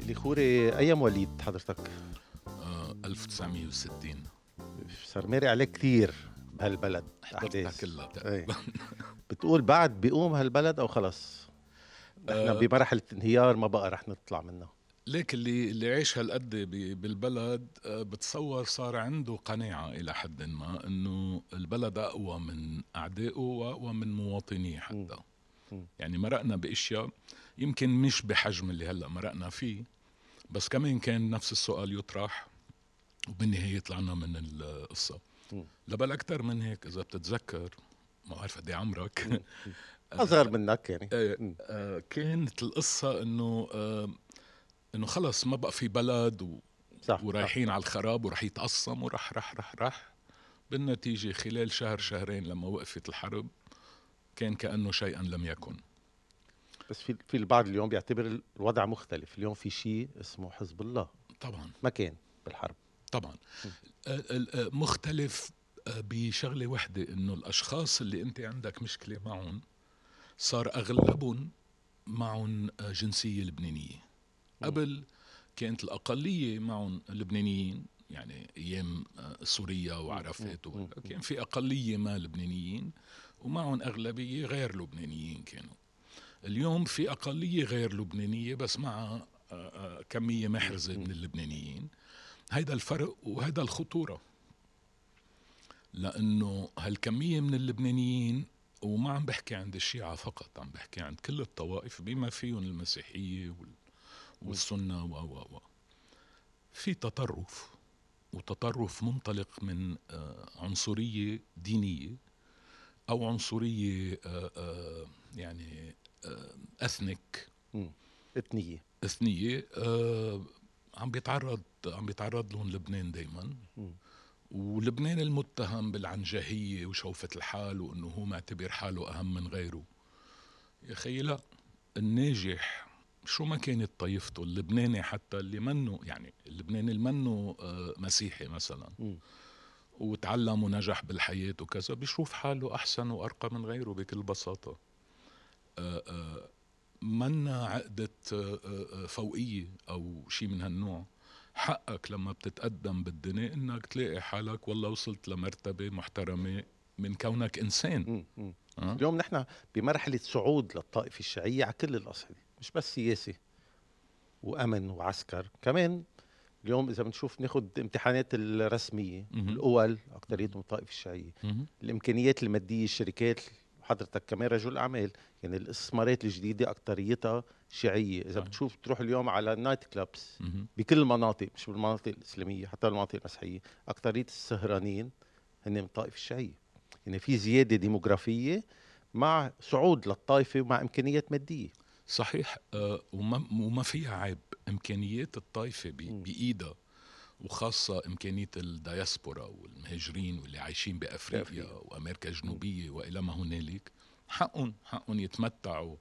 اللي خوري اي مواليد حضرتك؟ آه 1960 صار ماري عليه كثير بهالبلد أحداث كلها. تقريبا بتقول بعد بيقوم هالبلد أو خلص نحن آه. بمرحلة انهيار ما بقى رح نطلع منها ليك اللي اللي عايش هالقد بالبلد آه، بتصور صار عنده قناعة إلى حد ما إنه البلد أقوى من أعدائه وأقوى من مواطنيه حتى مم. يعني مرقنا بأشياء يمكن مش بحجم اللي هلأ مرقنا فيه بس كمان كان نفس السؤال يطرح وبالنهاية طلعنا من القصة مم. لبل أكثر من هيك إذا بتتذكر ما بعرف قد إيه عمرك أصغر منك يعني مم. آه، كانت القصة إنه آه، إنه خلص ما بقى في بلد و... صح ورايحين على الخراب ورح يتقسم ورح رح رح رح. بالنتيجة خلال شهر شهرين لما وقفت الحرب كان كأنه شيئا لم يكن. بس في في البعض اليوم بيعتبر الوضع مختلف. اليوم في شيء اسمه حزب الله. طبعا. ما كان بالحرب. طبعا. آه، مختلف آه، بشغلة وحدة. إنه الأشخاص اللي أنت عندك مشكلة معهم صار أغلبهم معهم آه، جنسية لبنانية. قبل كانت الأقلية معهم لبنانيين يعني أيام آه، سوريا وعرفات كان في أقلية ما لبنانيين ومعهم أغلبية غير لبنانيين كانوا. اليوم في أقلية غير لبنانية بس مع آه، آه، كمية محرزة من اللبنانيين. هيدا الفرق وهيدا الخطورة. لأنه هالكمية من اللبنانيين وما عم بحكي عند الشيعة فقط عم بحكي عند كل الطوائف بما فيهم المسيحية وال والسنة و و و في تطرف وتطرف منطلق من آه، عنصرية دينية أو عنصرية آه، آه، يعني مم. اثنية اثنية عم بيتعرض عم بيتعرض لهم لبنان دائما. ولبنان المتهم بالعنجهية وشوفة الحال وإنه هو معتبر حاله أهم من غيره يا أخي لا الناجح شو ما كانت طائفته اللبناني حتى اللي منه يعني اللبناني اللي منه آه، مسيحي مثلا مم. وتعلم ونجح بالحياة وكذا بيشوف حاله أحسن وأرقى من غيره بكل بساطة آه، آه، منا عقدة فوقية أو شيء من هالنوع حقك لما بتتقدم بالدنيا إنك تلاقي حالك والله وصلت لمرتبة محترمة من كونك إنسان مم. مم. أه؟ اليوم نحن بمرحلة صعود للطائفة الشيعية على كل الأصعدة مش بس سياسي وأمن وعسكر كمان اليوم إذا بنشوف ناخذ امتحانات الرسمية. الأول اكثريتهم الطائفه الشيعية. الإمكانيات المادية الشركات حضرتك كمان رجل أعمال يعني الاستثمارات الجديدة اكثريتها شيعية إذا. بتشوف تروح اليوم على النايت كلابس. بكل المناطق مش بالمناطق الإسلامية حتى المناطق المسيحية اكثريه السهرانين هن من الطائفه الشيعية يعني في زيادة ديموغرافية مع صعود للطائفة ومع إمكانيات مادية صحيح آه، وما وما فيها عيب. إمكانيات الطائفة. بإيدها وخاصة إمكانية الدياسبورا والمهاجرين واللي عايشين بأفريقيا بأفريقيا. وأمريكا الجنوبية وإلى ما هنالك حقهم حقهم يتمتعوا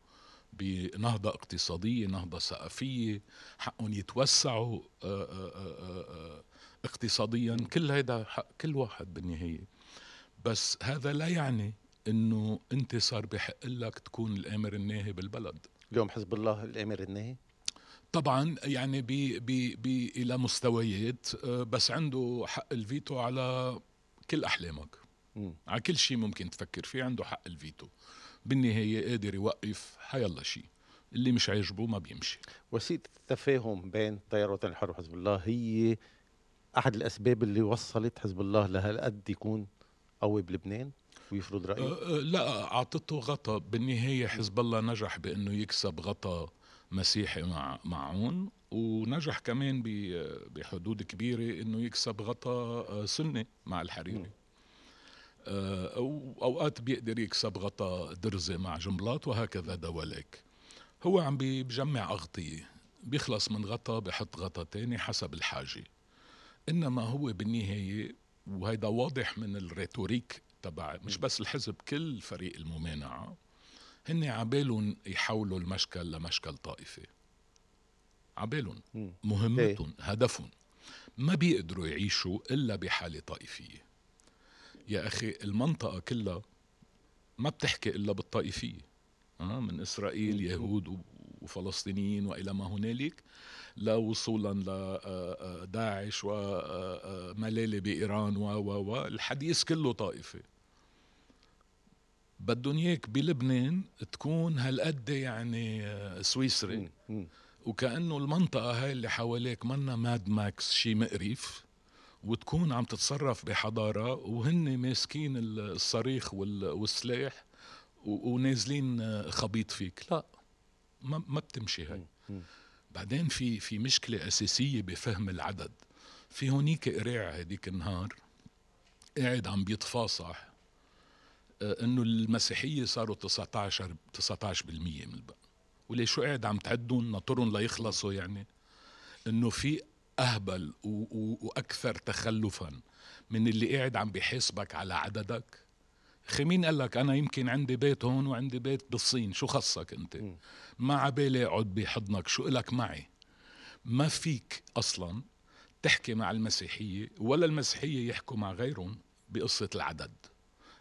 بنهضة اقتصادية نهضة ثقافية حقهم يتوسعوا آه، آه، آه، آه، اقتصاديا. كل هيدا حق كل واحد بالنهاية. بس هذا لا يعني إنه أنت صار بحق لك تكون الآمر الناهي بالبلد. اليوم حزب الله الامر الناهي طبعا يعني بي بي بي إلى مستويات آه، بس عنده حق الفيتو على كل أحلامك. على كل شيء ممكن تفكر فيه عنده حق الفيتو. بالنهاية قادر يوقف حيلا شيء. اللي مش عاجبه ما بيمشي. وسيلة التفاهم بين تيار الوطن الحر وحزب الله هي أحد الأسباب اللي وصلت حزب الله لهالقد يكون قوي بلبنان؟ ويفرض رايه آه، آه، لا أعطته غطى بالنهاية حزب الله نجح بأنه يكسب غطى مسيحي مع معون ونجح كمان بحدود كبيرة إنه يكسب غطى آه، سني مع الحريري. أو أوقات بيقدر يكسب غطى درزة مع جنبلاط وهكذا دواليك. هو عم بجمع أغطية. بيخلص من غطى بحط غطى تاني حسب الحاجة. إنما هو بالنهاية وهيدا واضح من الريتوريك تبع مش بس الحزب كل فريق الممانعة هن عبالهم يحولوا المشكل لمشكل طائفي. عبالهم. مهمتهم هدفهم. ما بيقدروا يعيشوا إلا بحالة طائفية. يا أخي المنطقة كلها ما بتحكي إلا بالطائفية. آه من إسرائيل يهود وفلسطينيين وإلى ما هنالك. لا وصولا لداعش وملالة بإيران و و و الحديث كله طائفة بدهم إياك بلبنان تكون هالقد يعني سويسري. وكأنه المنطقة هاي اللي حواليك منا ماد ماكس شي مقرف وتكون عم تتصرف بحضارة وهن ماسكين الصريخ والسلاح ونازلين خبيط فيك. لا ما, ما بتمشي هاي. بعدين في في مشكلة أساسية بفهم العدد. في هونيك قراع هديك النهار قاعد عم بيتفاصح آه، إنه المسيحية صاروا 19 19% من البقى وليش شو قاعد عم تعدهم ناطرهم ليخلصوا يعني؟ إنه في أهبل وأكثر تخلفا من اللي قاعد عم بيحاسبك على عددك؟ أخي مين قال لك أنا يمكن عندي بيت هون وعندي بيت بالصين شو خصك أنت؟ ما عبالي أقعد بحضنك شو إلك معي؟ ما فيك أصلا تحكي مع المسيحية ولا المسيحية يحكوا مع غيرهم بقصة العدد.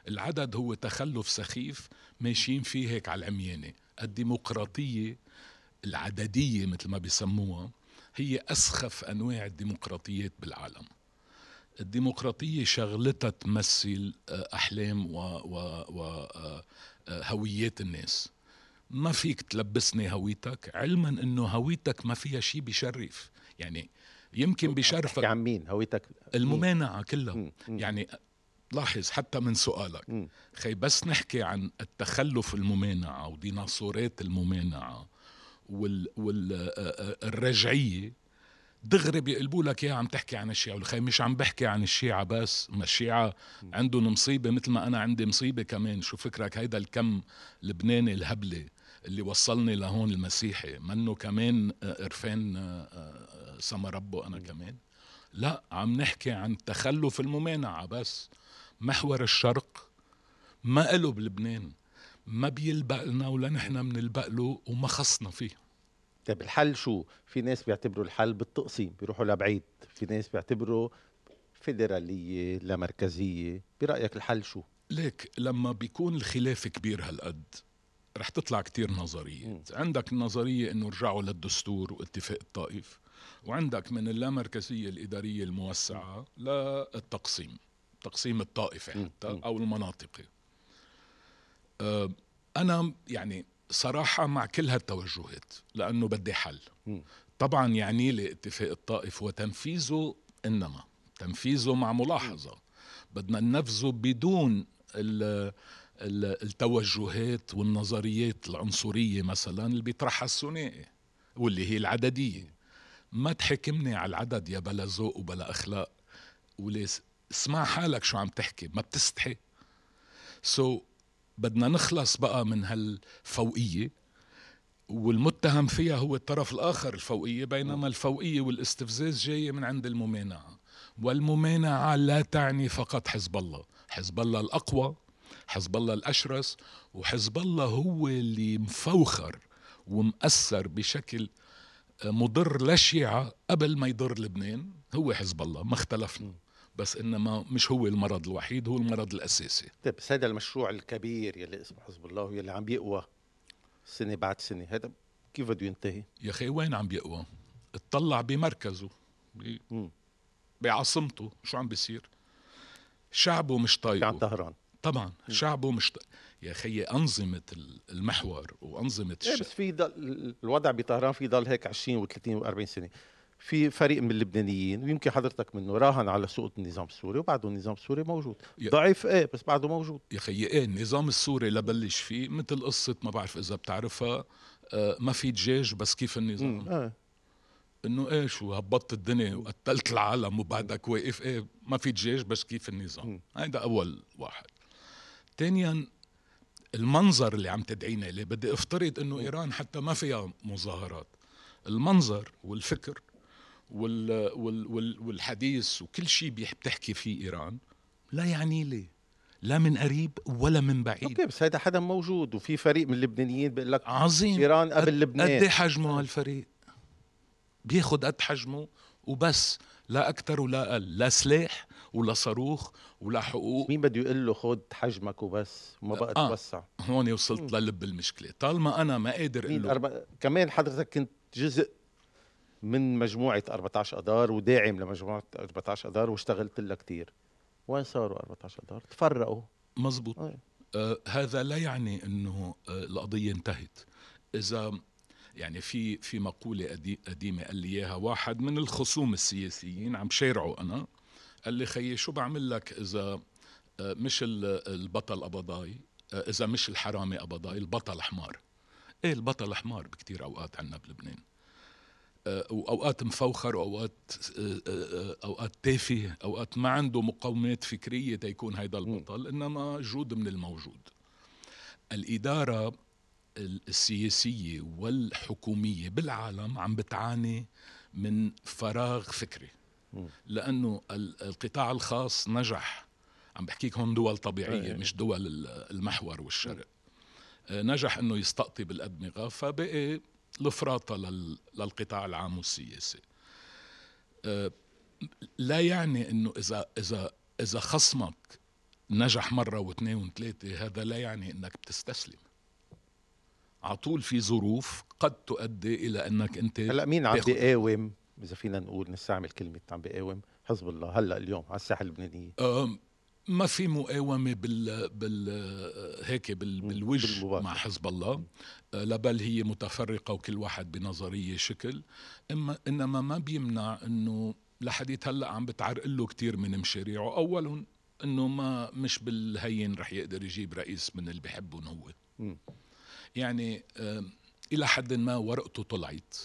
العدد هو تخلف سخيف ماشيين فيه هيك على العميانة. الديمقراطية العددية مثل ما بيسموها هي أسخف أنواع الديمقراطيات بالعالم. الديمقراطية شغلتها تمثل آه، أحلام وهويات آه، آه، الناس. ما فيك تلبسني هويتك علما إنه هويتك ما فيها شيء بيشرف يعني يمكن بيشرفك عن مين؟ هويتك؟ الممانعة كلها. يعني لاحظ حتى من سؤالك. خي بس نحكي عن التخلف الممانعة وديناصورات الممانعة والرجعيه دغري بيقلبوا لك اياها عم تحكي عن الشيعة. والخي مش عم بحكي عن الشيعة بس ما الشيعة عندهم مصيبة مثل ما أنا عندي مصيبة كمان. شو فكرك؟ هيدا الكم لبناني الهبلة اللي وصلني لهون المسيحي منه كمان قرفان آه، آه، سما ربه أنا كمان. لا عم نحكي عن تخلف الممانعة بس. محور الشرق ما له بلبنان. ما بيلبق لنا ولا نحن بنلبق له وما خصنا فيه. طيب الحل شو؟ في ناس بيعتبروا الحل بالتقسيم بيروحوا لبعيد، في ناس بيعتبروا فيدرالية لا مركزية، برأيك الحل شو؟ ليك لما بيكون الخلاف كبير هالقد رح تطلع كتير نظريات عندك النظرية إنه رجعوا للدستور واتفاق الطائف وعندك من اللامركزية الإدارية الموسعة للتقسيم تقسيم الطائفة حتى أو المناطقي أه أنا يعني صراحة مع كل هالتوجهات لأنه بدي حل. طبعا يعني لي اتفاق الطائف وتنفيذه إنما تنفيذه مع ملاحظة. بدنا ننفذه بدون التوجهات والنظريات العنصرية مثلا اللي بيطرحها الثنائي واللي هي العددية. ما تحكمني على العدد يا بلا ذوق وبلا أخلاق. وليس اسمع حالك شو عم تحكي ما بتستحي. سو so, بدنا نخلص بقى من هالفوقية والمتهم فيها هو الطرف الآخر الفوقية بينما الفوقية والاستفزاز جاية من عند الممانعة. والممانعة لا تعني فقط حزب الله حزب الله الأقوى حزب الله الأشرس وحزب الله هو اللي مفوخر ومأثر بشكل مضر للشيعة قبل ما يضر لبنان هو حزب الله ما اختلفنا. بس إنما مش هو المرض الوحيد هو المرض الأساسي. طيب بس هذا المشروع الكبير يلي اسمه حزب الله يلي عم بيقوى سنة بعد سنة هذا كيف بده ينتهي؟ يا أخي وين عم بيقوى؟ اطلع بمركزه. بعاصمته. شو عم بيصير؟ شعبه مش طايقه عن طهران. طبعا. شعبه مش ط... يا خيي أنظمة المحور وأنظمة الشعب بس في ضل الوضع بطهران في ضل هيك 20 و30 و40 سنة. في فريق من اللبنانيين ويمكن حضرتك منه راهن على سقوط النظام السوري وبعده النظام السوري موجود. ضعيف إيه بس بعده موجود. يا خيي إيه النظام السوري لبلش فيه مثل قصة ما بعرف إذا بتعرفها آه ما في دجاج بس كيف النظام؟ آه. إنه إيش وهبطت الدنيا وقتلت العالم وبعدك واقف إيه ما في دجاج بس كيف النظام؟ هيدا أول واحد. ثانيا المنظر اللي عم تدعينا إليه بدي أفترض إنه إيران حتى ما فيها مظاهرات. المنظر والفكر وال وال وال والحديث وكل شيء بتحكي فيه إيران لا يعني لي لا من قريب ولا من بعيد. أوكي بس هذا حدا موجود وفي فريق من اللبنانيين بيقول لك عظيم. إيران قبل لبنان. قد إيه حجمه هالفريق؟ بياخد قد حجمه وبس لا أكثر ولا أقل لا سلاح ولا صاروخ ولا حقوق. مين بده يقول له خد حجمك وبس؟ وما بقى آه. توسع. هون وصلت للب المشكلة. طالما أنا ما قادر أقول له أربع... كمان حضرتك كنت جزء من مجموعة 14 أدار وداعم لمجموعة 14 أدار واشتغلت لها كتير. وين صاروا 14 أدار؟ تفرقوا. مزبوط. آه. آه هذا لا يعني إنه آه القضية انتهت. إذا يعني في في مقولة قدي- قديمة قال لي إياها واحد من الخصوم السياسيين عم شارعه أنا قال لي خيي شو بعمل لك إذا آه مش ال- البطل قبضاي آه إذا مش الحرامي قبضاي البطل حمار. إيه البطل حمار بكتير أوقات عنا بلبنان. واوقات مفوخر واوقات آه، آه، أوقات تافه أوقات ما عنده مقومات فكرية تيكون هيدا البطل إنما جود من الموجود. الإدارة السياسية والحكومية بالعالم عم بتعاني من فراغ فكري. لأنه ال- القطاع الخاص نجح. عم بحكيك هون دول طبيعية إيه. مش دول ال- المحور والشرق. آه، نجح إنه يستقطب الأدمغة فبقي الفراطه لل- للقطاع العام والسياسي. آه، لا يعني إنه إذا إذا إذا خصمك نجح مرة واثنين وثلاثة هذا لا يعني إنك بتستسلم. على طول في ظروف قد تؤدي إلى إنك أنت هلأ مين عم بيقاوم؟ إذا فينا نقول نستعمل كلمة عم بيقاوم حزب الله. هلأ اليوم على الساحة اللبنانية. آم، ما في مقاومة بال بال هيك بال بالوجه. مع حزب الله. لا بل هي متفرقة وكل واحد بنظرية شكل. إما إنما ما بيمنع إنه لحديت هلأ عم بتعرق له كثير من مشاريعه. أولا إنه ما مش بالهين رح يقدر يجيب رئيس من اللي بحبهم هو. يعني إلى حد ما ورقته طلعت.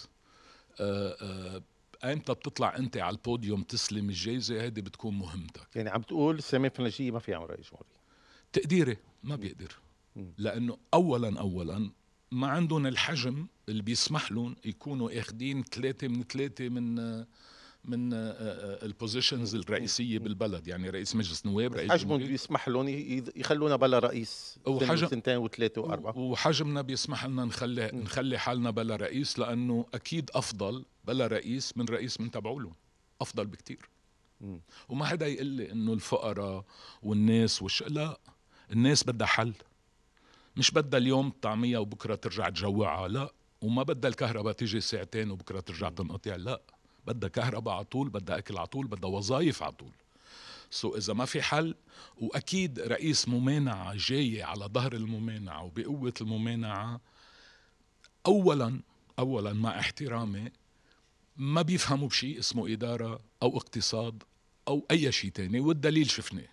آه، آه، ايمتى بتطلع أنت على البوديوم تسلم الجايزة؟ هيدي بتكون مهمتك. يعني عم تقول سامي فنجية ما في عمل رئيس جمهورية تقديري ما بيقدر. لأنه اولا اولا ما عندهم الحجم اللي بيسمح لهم يكونوا اخذين ثلاثة من ثلاثة من من ال positions الرئيسية بالبلد. يعني رئيس مجلس نواب رئيس حجمهم بيسمح لهم يخلونا بلا رئيس أو سنة حجم- وسنتين وثلاثة وأربعة. وحجمنا بيسمح لنا نخلي نخلي حالنا بلا رئيس لأنه أكيد أفضل بلا رئيس من رئيس من تبعولهم أفضل بكتير. مم. وما حدا يقول لي إنه الفقراء والناس والش لا الناس بدها حل. مش بدها اليوم طعمية وبكرة ترجع تجوعها لا. وما بدها الكهرباء تيجي ساعتين وبكرة ترجع تنقطع لا. بدها كهرباء على طول بدها أكل على طول بدها وظائف على طول. سو إذا ما في حل وأكيد رئيس ممانعة جاي على ظهر الممانعة وبقوة الممانعة اولا اولا مع احترامي ما بيفهموا بشيء اسمه إدارة أو اقتصاد أو أي شيء تاني والدليل شفناه.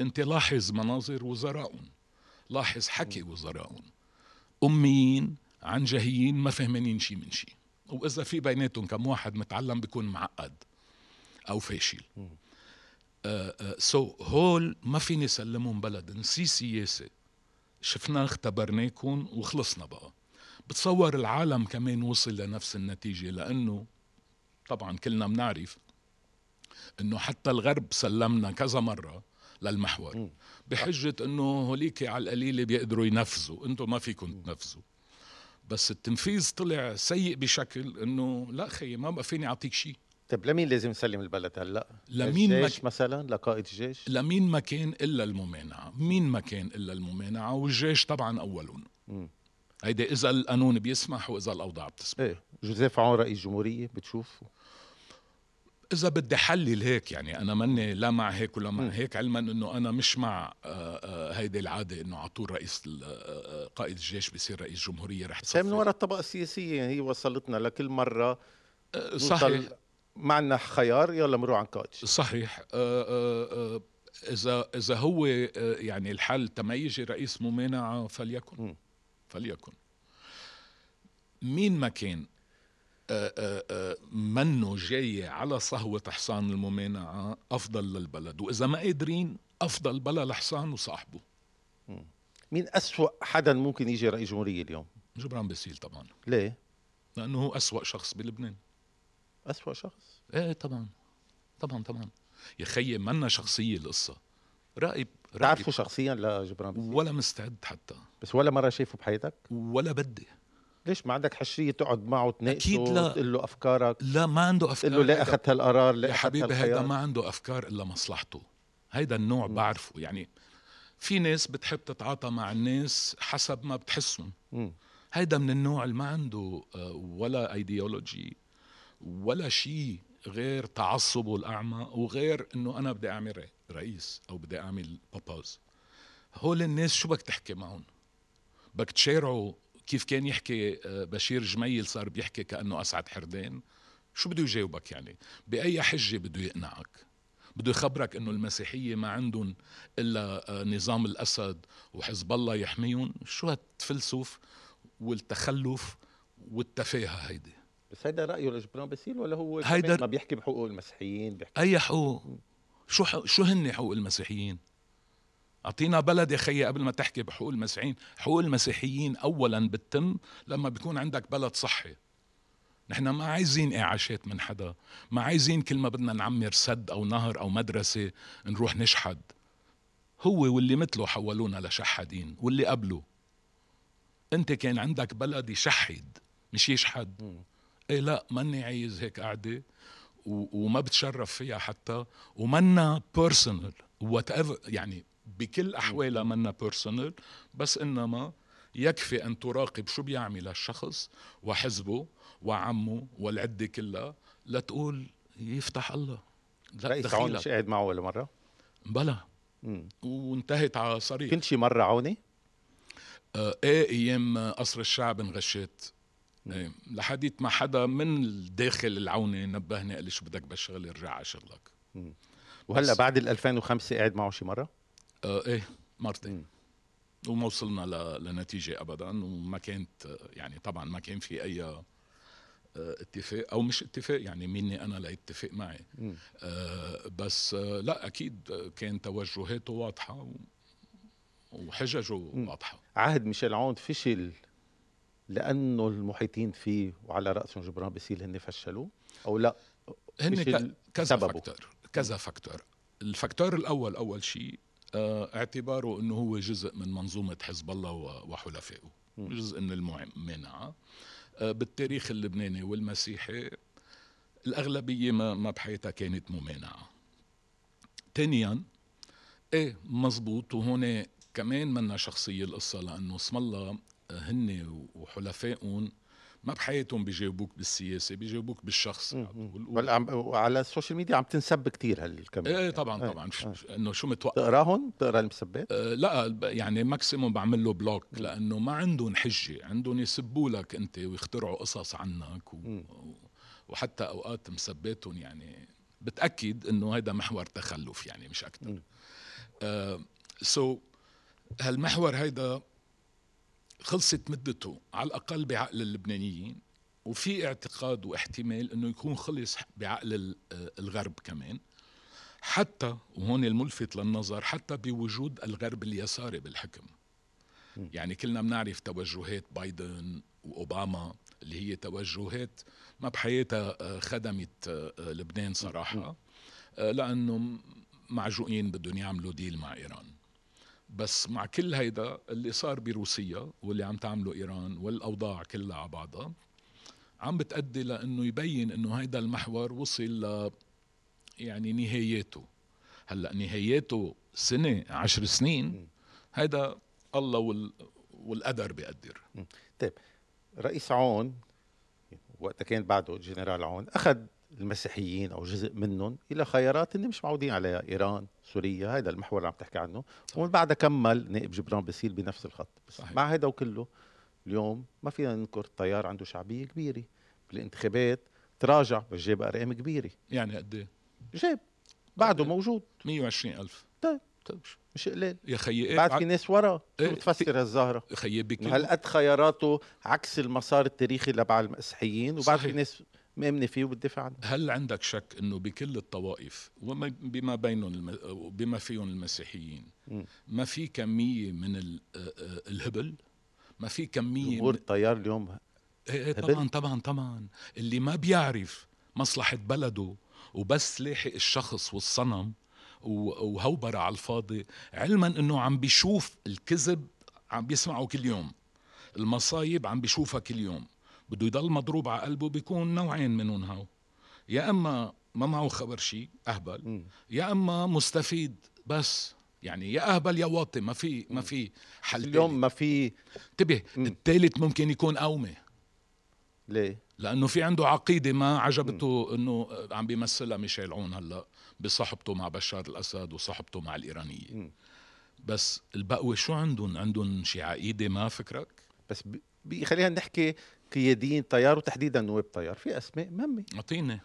أنت لاحظ مناظر وزرائهم. لاحظ حكي وزرائهم أميين عنجهيين ما فهمانين شيء من شيء وإذا في بيناتهم كم واحد متعلم بيكون معقد أو فاشل. آه آه سو هول ما فيني سلمهم بلد. نسي سياسة. شفنا اختبرناكم وخلصنا بقى. بتصور العالم كمان وصل لنفس النتيجة لأنه طبعا كلنا بنعرف إنه حتى الغرب سلمنا كذا مرة. للمحور. بحجة إنه هوليك على القليله بيقدروا ينفذوا. أنتم ما فيكم تنفذوا. بس التنفيذ طلع سيء بشكل إنه لا خيي ما بقى فيني أعطيك شيء طيب لمين لازم نسلم البلد هلأ؟ لمين الجيش مك- مثلا؟ لقائد الجيش؟ لمين ما كان إلا الممانعة. مين ما كان إلا الممانعة؟ والجيش طبعا أولهم. هيدا إذا القانون بيسمح وإذا الأوضاع بتسمح. إيه جوزيف عون رئيس جمهورية بتشوف؟ إذا بدي حلل هيك يعني أنا ماني لا مع هيك ولا مع هيك علما إنه أنا مش مع آه، آه، هيدي العادة إنه على طول رئيس آه، قائد الجيش بصير رئيس جمهورية رح بس هي من وراء الطبقة السياسية يعني هي وصلتنا لكل مرة. نوصل صحيح. ما عندنا خيار يلا بنروح عن قائد. صحيح. إذا إذا هو يعني الحل تما يجي رئيس ممانعه فليكن. مم. فليكن. مين ما كان منه جاي على صهوة حصان الممانعة أفضل للبلد. وإذا ما قادرين أفضل بلا الحصان وصاحبه. مين أسوأ حدا ممكن يجي رئيس جمهورية اليوم؟ جبران باسيل طبعا. ليه؟ لأنه هو أسوأ شخص بلبنان. أسوأ شخص؟ إيه طبعا. طبعا طبعا. يا خيي منا شخصية القصة. راقب راقب تعرفه شخصيا لجبران باسيل؟ ولا مستعد حتى. بس ولا مرة شايفه بحياتك؟ ولا بدي. ليش ما عندك حشرية تقعد معه تناقشه أكيد لا. تقول له أفكارك؟ لا ما عنده أفكار. تقول له ليه هيدا- أخذت هالقرار ليه يا حبيبي هيدا؟ ما عنده أفكار إلا مصلحته. هيدا النوع بعرفه. يعني في ناس بتحب تتعاطى مع الناس حسب ما بتحسهم. مم. هيدا من النوع اللي ما عنده آه، ولا ايديولوجي ولا شيء غير تعصبه الأعمى وغير إنه أنا بدي أعمل رئي- رئيس أو بدي أعمل باباز هول الناس شو بدك تحكي معهم؟ بدك تشارعوا كيف كان يحكي آه، بشير جميل صار بيحكي كأنه أسعد حردان شو بده يجاوبك يعني؟ بأي حجة بده يقنعك؟ بده يخبرك إنه المسيحية ما عندهم إلا آه، نظام الأسد وحزب الله يحميهم؟ شو هالتفلسف والتخلف والتفاهة هيدي؟ بس هيدا رأيه لجبران باسيل ولا هو هيدا- ما بيحكي بحقوق المسيحيين؟ بيحكي أي حقوق؟ شو حق شو هن حقوق المسيحيين؟ أعطينا بلد يا خيي قبل ما تحكي بحقوق المسيحيين. حقوق المسيحيين اولا بتتم لما بيكون عندك بلد صحي. نحن ما عايزين إعاشات من حدا. ما عايزين كل ما بدنا نعمر سد أو نهر أو مدرسة نروح نشحد. هو واللي مثله حولونا لشحادين واللي قبله. أنت كان عندك بلد يشحد مش يشحد. إيه لا ماني عايز هيك قعده وما بتشرف فيها حتى ومنا personal what يعني بكل احوالها منا personal بس إنما يكفي أن تراقب شو بيعمل الشخص وحزبه وعمه والعدة كلها لتقول يفتح الله. لا رئيس عون مش قاعد معه ولا مرة؟ بلا. مم. وانتهت على صريح. كنت شي مرة عوني؟ آه، إيه أيام قصر الشعب انغشيت. إيه لحديت ما حدا من الداخل العونه نبهني قال لي شو بدك بالشغل ارجع على شغلك. وهلا بعد ال 2005 قاعد معه شي مرة؟ آه إيه مرتين وما وصلنا ل- لنتيجة ابدا وما كانت يعني طبعا ما كان في أي آه، اتفاق أو مش اتفاق يعني مني أنا ليتفق معي. مم. آه بس آه لا أكيد كان توجهاته واضحة و- وحججه واضحة. عهد ميشيل عون فشل لأنه المحيطين فيه وعلى راسهم جبران باسيل هن فشلوه؟ أو لا هن كذا. factor كذا factor. ال factor الأول أول شيء اعتباره إنه هو جزء من منظومة حزب الله وحلفائه. جزء من المانعه آه، بالتاريخ اللبناني والمسيحي الأغلبية ما ما بحياتها كانت ممانعة. ثانيا إيه مزبوط. وهون كمان منا شخصية القصة لأنه اسم الله آه، هن وحلفائهم ما بحياتهم بيجاوبوك بالسياسة بيجاوبوك بالشخص. عم- وعلى ال social media عم تنسب كتير هالكلمه إيه طبعا إيه، طبعا. ش- إنه شو متوقع؟ تقراهم؟ تقرا المسبات؟ أه لا يعني maximum بعمل له block لأنه ما عندهم حجة. عندهم يسبوا لك أنت ويخترعوا قصص عنك و... وحتى أوقات مسباتهم يعني بتأكد إنه هذا محور تخلف يعني مش أكثر آه سو هالمحور هيدا خلصت مدته على الأقل بعقل اللبنانيين وفي اعتقاد واحتمال إنه يكون خلص بعقل ال- الغرب كمان. حتى وهون الملفت للنظر حتى بوجود الغرب اليساري بالحكم. يعني كلنا بنعرف توجهات بايدن وأوباما اللي هي توجهات ما بحياتها آه، خدمت آه، آه، لبنان صراحة. لأنه م- معجوقين بدهم يعملوا ديل مع إيران. بس مع كل هيدا اللي صار بروسيا واللي عم تعمله إيران والأوضاع كلها على بعضها عم بتأدي لأنه يبين إنه هيدا المحور وصل ل يعني نهاياته. هلأ نهاياته سنة عشر سنين هيدا الله وال والقدر بيقدر. طيب رئيس عون وقتها كان بعده جنرال عون أخذ المسيحيين أو جزء منهم إلى خيارات اللي مش معودين عليها إيران. سوريا هذا المحور اللي عم تحكي عنه. ومن بعدها كمل نائب جبران باسيل بنفس الخط. بس صحيح. مع هذا وكله اليوم ما فينا ننكر التيار عنده شعبية كبيرة. بالانتخابات تراجع بس جاب أرقام كبيرة. يعني قد إيه؟ جاب. بعده موجود. 120 ألف. طيب. طيب. مش قليل. يا خيي إيه بعد بع- في ناس ورا. شو إيه، بتفسر هالظاهرة؟ خيي بكل هالقد خياراته عكس المسار التاريخي لبع المسيحيين وبعد. في ناس مؤمنه فيه وبتدافع عنه هل عندك شك إنه بكل الطوائف وما بما بينهم الم... بما فيهم المسيحيين. ما في كمية من. آه، آه، الهبل ما في كمية جمهور. التيار اليوم إيه إيه؟ طبعا طبعا طبعا اللي ما بيعرف مصلحة بلده وبس لاحق الشخص والصنم وهوبرة على الفاضي علما إنه عم بيشوف الكذب عم بيسمعه كل يوم المصايب عم بيشوفها كل يوم بده يضل مضروب على قلبه بيكون نوعين منهم هاو. يا أما ما معه خبر شيء أهبل. مم. يا أما مستفيد بس. يعني يا أهبل يا واطي ما في ما في حل اليوم ما في انتبه. الثالث ممكن يكون قومة. ليه؟ لأنه في عنده عقيدة ما عجبته إنه عم بيمثلها ميشيل عون هلأ بصحبته مع بشار الأسد وصحبته مع الإيرانية. مم. بس البقوة شو عندهم؟ عندهم شي عقيدة ما فكرك؟ بس بي- خلينا نحكي قياديين طيار وتحديدا نواب طيار. في أسماء مهمة. أعطيني.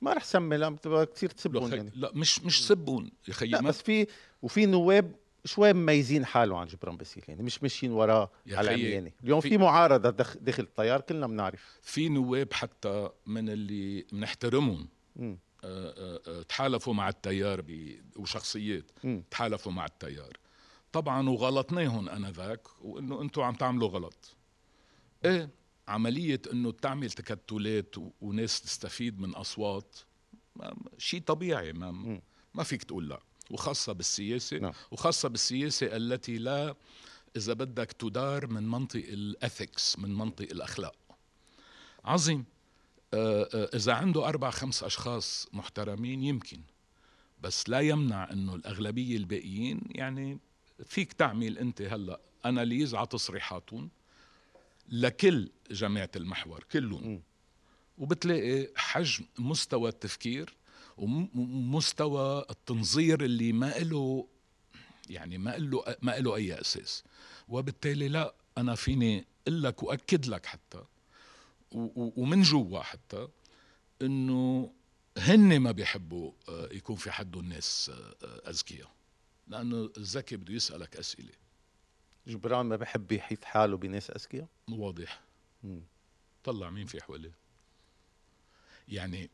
ما رح سمي لا بتبقى كثير خي... يعني. لا مش مش سبون يا خيي بس في وفي نواب شوي مميزين حالهم عن جبران باسيل يعني مش ماشيين وراه على خيي، عمياني اليوم في- في, معارضة دخ داخل الطيار كلنا بنعرف. في نواب حتى من اللي بنحترمهم. آه، آه، آه، تحالفوا مع التيار ب... وشخصيات. تحالفوا مع التيار. طبعا وغلطناهم أنا ذاك وإنه أنتم عم تعملوا غلط. إيه؟ عملية إنه تعمل تكتلات وناس تستفيد من أصوات ما- شيء طبيعي ما. ما فيك تقول لا. وخاصة بالسياسة نعم. وخاصة بالسياسة التي لا إذا بدك تدار من منطق الأثكس من منطق الأخلاق. عظيم. آه، آه، إذا عنده أربع خمس أشخاص محترمين يمكن بس لا يمنع أنه الأغلبية الباقيين يعني فيك تعمل أنت هلأ. أناليز على تصريحاتهم لكل جماعة المحور كلهم. وبتلاقي حجم مستوى التفكير ومستوى التنظير اللي ما له يعني ما له ما له أي أساس. وبالتالي لا أنا فيني أقول لك وأكد لك حتى ومن جوا حتى إنه هن ما بيحبوا آه، يكون في حدهم ناس آه، آه، أذكياء. لأنه الذكي بده يسألك أسئلة. جبران ما بحب يحيط حاله بناس أذكياء؟ واضح. مم. طلع مين في حواليه يعني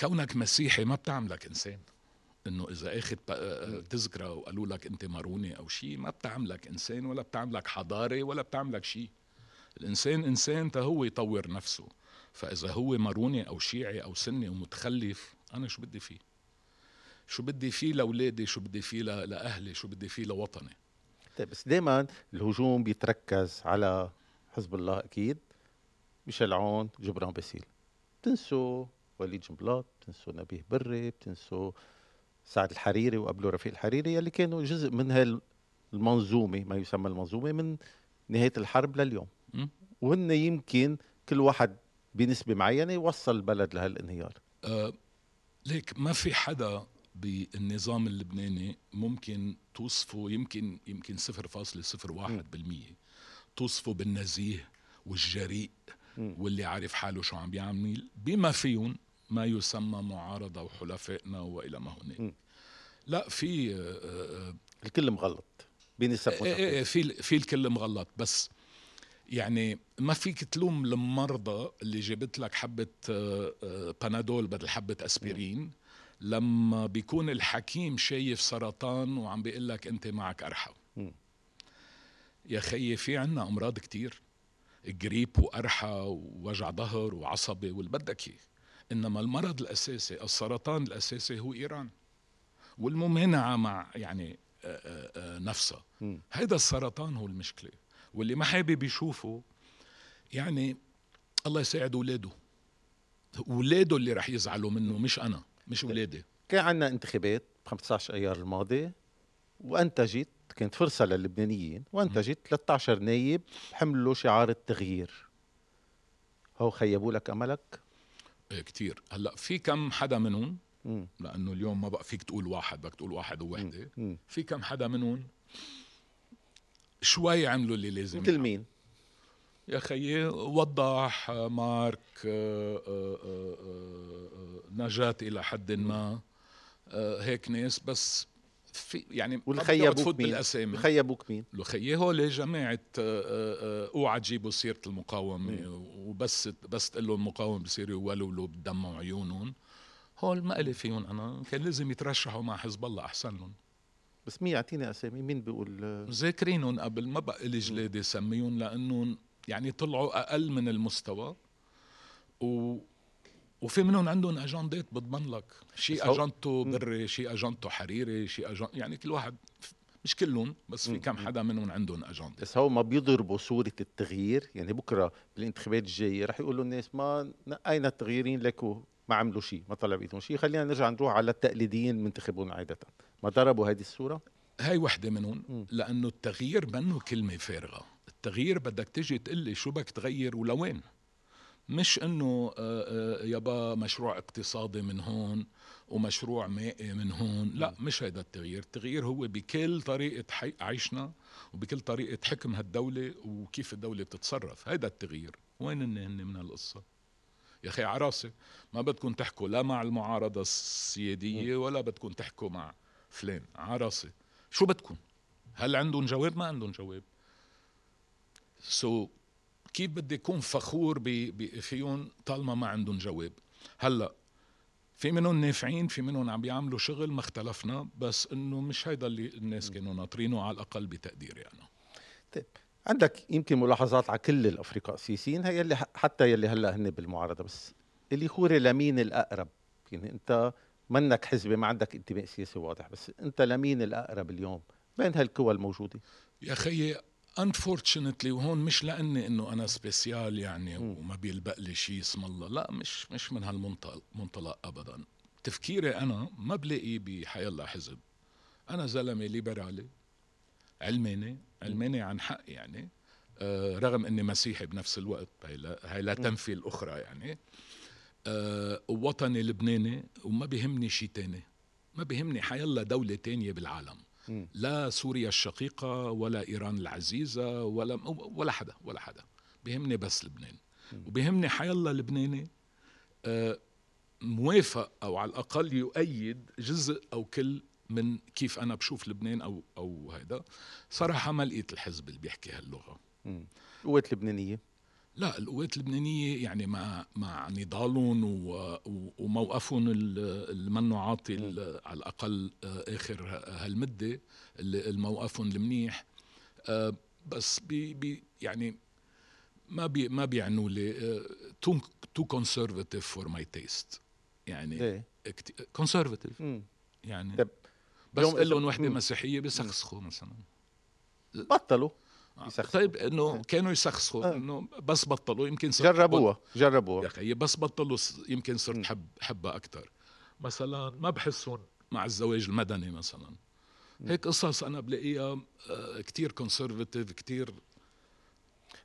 كونك مسيحي ما بتعملك إنسان. إنه إذا أخذ ب- تذكرة وقالوا لك أنت ماروني أو شيء ما بتعملك إنسان ولا بتعملك حضاري ولا بتعملك شيء الإنسان إنسان تا هو يطور نفسه. فإذا هو ماروني أو شيعي أو سني ومتخلف أنا شو بدي فيه؟ شو بدي فيه لأولادي؟ شو بدي فيه لأهلي؟ شو بدي فيه لوطني؟ طيب بس دائما الهجوم بيتركز على حزب الله أكيد ميشيل عون جبران باسيل. بتنسوا وليد جنبلاط بتنسوا نبيه بري بتنسوا سعد الحريري وقبله رفيق الحريري يلي كانوا جزء من هالمنظومة ما يسمى المنظومة من نهاية الحرب لليوم? وهن يمكن كل واحد بنسبة معينة يوصل البلد لهالانهيار. آه، ليك ما في حدا بالنظام اللبناني ممكن توصفه يمكن يمكن 0.01% توصفه بالنزيه والجريء. واللي عارف حاله شو عم بيعمل بما فيهم ما يسمى معارضة وحلفائنا وإلى ما هناك مم. لا في آه، آه، الكل مغلط بنسب إيه إيه. إيه، في في الكل مغلط بس يعني ما فيك تلوم المرضى اللي جابت لك حبة آه، بنادول بدل حبة أسبرين لما بيكون الحكيم شايف سرطان وعم بيقول لك أنت معك ارحى مم. يا خيي في عنا أمراض كتير. جريب وارحى ووجع ظهر وعصبي واللي بدك اياه إنما المرض الأساسي السرطان الأساسي هو إيران. والممانعة مع يعني آه، آه، آه، نفسها. هيدا السرطان هو المشكلة. واللي ما حابب يشوفه يعني الله يساعد أولاده. أولاده اللي رح يزعلوا منه مش أنا. مش اولادي كان عندنا انتخابات ب 15 أيار الماضي وانتجت كانت فرصة للبنانيين وانتجت 13 نايب حملوا شعار التغيير. هو خيبوا لك أملك؟ إيه كتير. هلأ في كم حدا منهم. لأنه اليوم ما بقى فيك تقول واحد بدك تقول واحد ووحدة. في كم حدا منهم شوي عملوا اللي لازم. مثل مين؟ يا خيي وضح مارك آه، آه، آه، نجاة إلى حد ما. هيك ناس بس في يعني خيبوك فوت مين؟ بالأسامي. خيبوك مين؟ خيي هول جماعة آه، أوعى تجيبوا سيرة المقاومة وبس بس تقول لهم المقاومة بصيروا يولولوا بدموا عيونهم. هول ما إلي فيهم أنا كان لازم يترشحوا مع حزب الله أحسن لهم. بس مين يعطيني أسامي؟ مين بيقول؟ ذاكرينهم قبل ما بقى لي جلادي سميهم لأنه يعني طلعوا أقل من المستوى. و وفي منهم عندهم أجندات بتضمن لك. شيء أجندته بري شيء أجندته حريري شيء اجند يعني كل واحد مش كلهم بس في كم حدا منهم عندهم أجندة. بس هو ما بيضربوا صورة التغيير. يعني بكرة بالانتخابات الجاية رح يقولوا الناس ما نقينا التغييرين؟ لكو ما عملوا شيء ما طلع بإيدهم شيء خلينا نرجع نروح على التقليديين المنتخبون عادة. ما ضربوا هذه الصورة؟ هاي وحدة منهم لأنه التغيير منه كلمة فارغة. التغيير بدك تجي تقول لي شو بدك تغير ولوين؟ مش إنه آه، آه، يابا مشروع اقتصادي من هون ومشروع مائي من هون لا مش هيدا التغيير. التغيير هو بكل طريقة حي... عيشنا وبكل طريقة حكم هالدولة وكيف الدولة بتتصرف. هيدا التغيير. وين هن من هالقصة؟ يا أخي عراسة ما بدكم تحكوا لا مع المعارضة السيادية ولا بدكم تحكوا مع فلان. عراسة شو بدكم؟ هل عندهم جواب؟ ما عندهم جواب. سو so, كيف بدي أكون فخور فيهم طالما ما عندهم جواب؟ هلأ في منهم نافعين في منهم عم بيعملوا شغل ما اختلفنا بس إنه مش هيدا اللي الناس كانوا ناطرينه على الأقل بتقديري أنا طيب عندك يمكن ملاحظات على كل الافرقاء السياسيين هي اللي حتى يلي هلأ هن بالمعارضة بس اللي خوري لمين الأقرب. يعني أنت منك حزبي ما عندك انتماء سياسي واضح بس أنت لمين الأقرب اليوم بين هالقوى الموجودة؟ يا خيي unfortunately وهون مش لأني إنه أنا سبيسيال يعني وما بيلبق لي شيء اسم الله. لا مش مش من هالمنطلق ابدا. تفكيري أنا ما بلاقي بحي الله حزب. أنا زلمة ليبرالي علماني علماني عن حق يعني. آه رغم إني مسيحي بنفس الوقت هي لا, لا تنفي الأخرى يعني. آه وطني لبناني وما بيهمني شيء تاني. ما بيهمني حيالله دولة تانية بالعالم. لا سوريا الشقيقة ولا إيران العزيزة ولا ولا حدا ولا حدا. بيهمني بس لبنان. وبيهمني حيالله لبناني آه، موافق أو على الأقل يؤيد جزء أو كل من كيف أنا بشوف لبنان أو أو هذا صراحة ما لقيت الحزب اللي بيحكي هاللغة. قوات لبنانية؟ لا القوات اللبنانية يعني مع مع نضالهم وموقفهم المنو عاطي على الأقل آه، آخر هالمدة الموقفهم المنيح. آه، بس بي بي يعني ما بي ما بيعنوا لي too too conservative for my taste يعني conservative. يعني بس قول لهم وحدة مسيحية بيسخسخوا مثلا. بطلوا. يسخسخوا. طيب إنه كانوا يسخسخوا آه. إنه بس بطلوا يمكن صرت جربوها جربوها. يا أخي بس بطلوا يمكن صرت حب حبها أكثر مثلا ما بحسهم مع الزواج المدني مثلا. هيك قصص أنا بلاقيها آه، كثير conservative كثير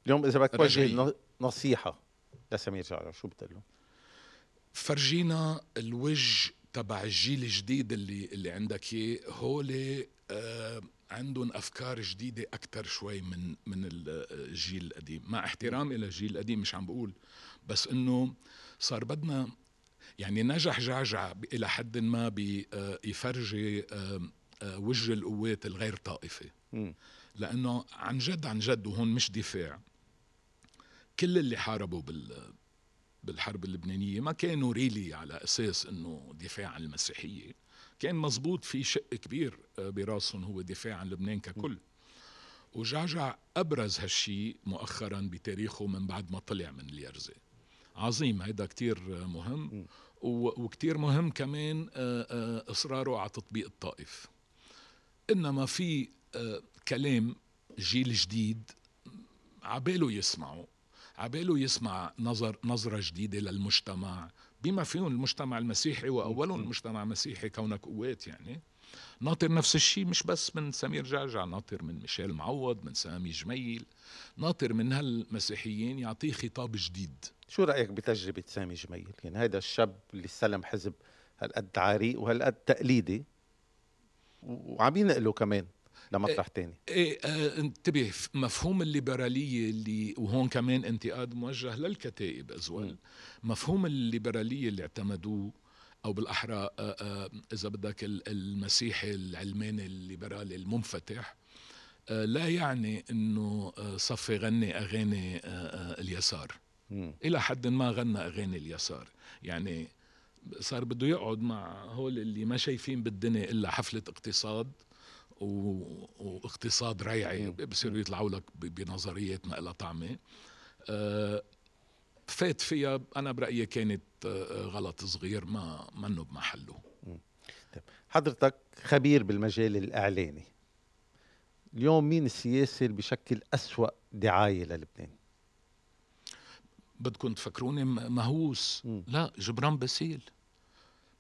اليوم إذا بدك توجه نصيحة لسمير جعجع شو بتقول له؟ فرجينا الوجه تبع الجيل الجديد اللي اللي عندك إياه هول آه عندهم أفكار جديدة أكثر شوي من من الجيل القديم. مع احترامي للجيل القديم مش عم بقول بس إنه صار بدنا يعني نجح جعجع إلى حد ما بيفرجي آه، آه، وجه القوات الغير طائفة. لأنه عن جد عن جد وهون مش دفاع. كل اللي حاربوا بال بالحرب اللبنانية ما كانوا ريلي على أساس أنه دفاع عن المسيحية. كان مزبوط في شق كبير آه، براسهم هو دفاع عن لبنان ككل. وجعجع أبرز هالشي مؤخرا بتاريخه من بعد ما طلع من اليرزة. عظيم هيدا كتير مهم. وكتير مهم كمان آه، آه، إصراره على تطبيق الطائف. إنما في كلام جيل جديد عباله يسمعوا عباله يسمع نظر نظرة جديدة للمجتمع بما فيهم المجتمع المسيحي وأولهم المجتمع المسيحي كونك قوات يعني ناطر نفس الشيء مش بس من سمير جعجع ناطر من ميشيل معوض من سامي جميل ناطر من هالمسيحيين يعطيه خطاب جديد. شو رأيك بتجربة سامي جميل؟ يعني هذا الشاب اللي استلم حزب هالقد عريق وهالقد تقليدي وعم ينقله كمان. لمطرح تاني. إيه آه انتبه مفهوم الليبرالية اللي وهون كمان انتقاد موجه للكتائب أزوال مفهوم الليبرالية اللي اعتمدوه أو بالأحرى آه آه إذا بدك المسيحي العلماني الليبرالي المنفتح آه لا يعني إنه صفي غني أغاني اليسار. إلى حد ما غنى أغاني اليسار. يعني صار بده يقعد مع هول اللي ما شايفين بالدنيا إلا حفلة اقتصاد واقتصاد ريعي بصيروا يطلعوا لك بنظريات ما لها طعمة. آه، فات فيها أنا برأيي كانت آه، غلط صغير ما منه بمحله. طيب، حضرتك خبير بالمجال الإعلاني. اليوم مين السياسي اللي بشكل أسوأ دعاية للبنان؟ بدكم تفكروني مهووس. لا جبران باسيل.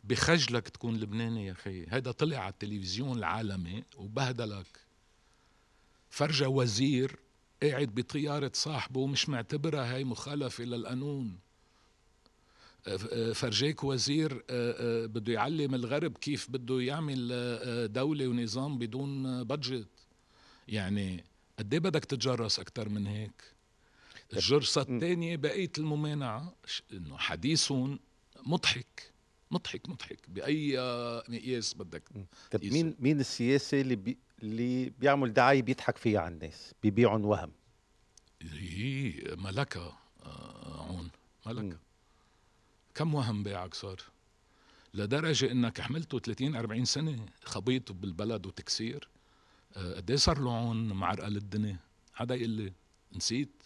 بخجلك تكون لبناني يا خي هيدا طلع على التلفزيون العالمي وبهدلك. فرجى وزير قاعد بطيارة صاحبه ومش معتبرها هاي مخالفة للقانون. فرجيك وزير أه، أه، بده يعلم الغرب كيف بده يعمل أه، دولة ونظام بدون بادجت يعني قد إيه بدك تتجرس أكثر من هيك؟ الجرصة الثانية بقية الممانعة. إنه حديثهم مضحك. مضحك مضحك. بأي آه، مقياس بدك طب. مين مين السياسي اللي بي اللي بيعمل دعاية بيضحك فيها على الناس بيبيعهم وهم؟ هي ملكة آه، عون مم. ملكة كم وهم باعك صار؟ لدرجة إنك حملته 30 40 سنة خبيط بالبلد وتكسير. آه، قد إيه صار له عون معرقل الدنيا حدا يقول لي نسيت.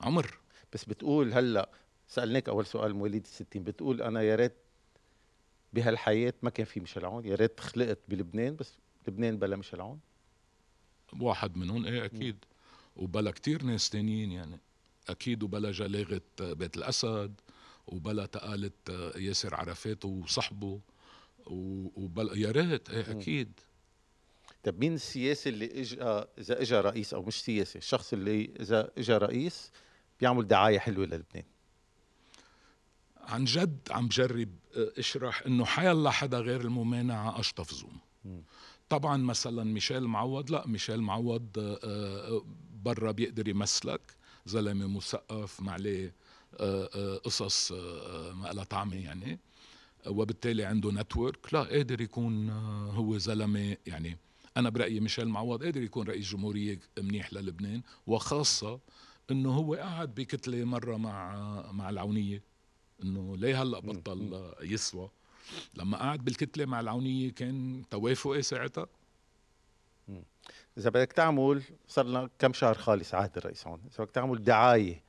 عمر. بس بتقول هلأ سألناك أول سؤال مواليد الستين بتقول أنا يا ريت بهالحياة ما كان في ميشيل عون. يا ريت خلقت بلبنان بس لبنان بلا ميشيل عون. واحد منهم إيه أكيد. وبلا كتير ناس تانيين يعني. أكيد وبلا جلاغة بيت الأسد وبلا تقالة ياسر عرفات وصحبه وبلا يا ريت إيه أكيد. طب مين السياسي اللي اجى إذا اجى رئيس أو مش سياسي الشخص اللي إذا اجى رئيس بيعمل دعاية حلوة للبنان؟ عن جد عم بجرب آه، اشرح إنه حيلا حدا غير الممانعة أشطف زوم. طبعا مثلا ميشيل معوض لا ميشيل معوض آه، آه، برا بيقدر يمثلك. زلمه مثقف ما عليه قصص ما لها طعمه يعني. وبالتالي عنده نتورك. لا قادر يكون هو زلمه يعني. أنا برأيي ميشيل معوض قادر يكون رئيس جمهورية منيح للبنان وخاصة إنه هو قعد بكتلة مرة مع مع العونية. إنه ليه هلأ بطل يسوى؟ لما قعد بالكتلة مع العونية كان توافقي ساعتها. إذا بدك تعمل صار لنا كم شهر خالص عهد الرئيس هون. إذا بدك تعمل دعاية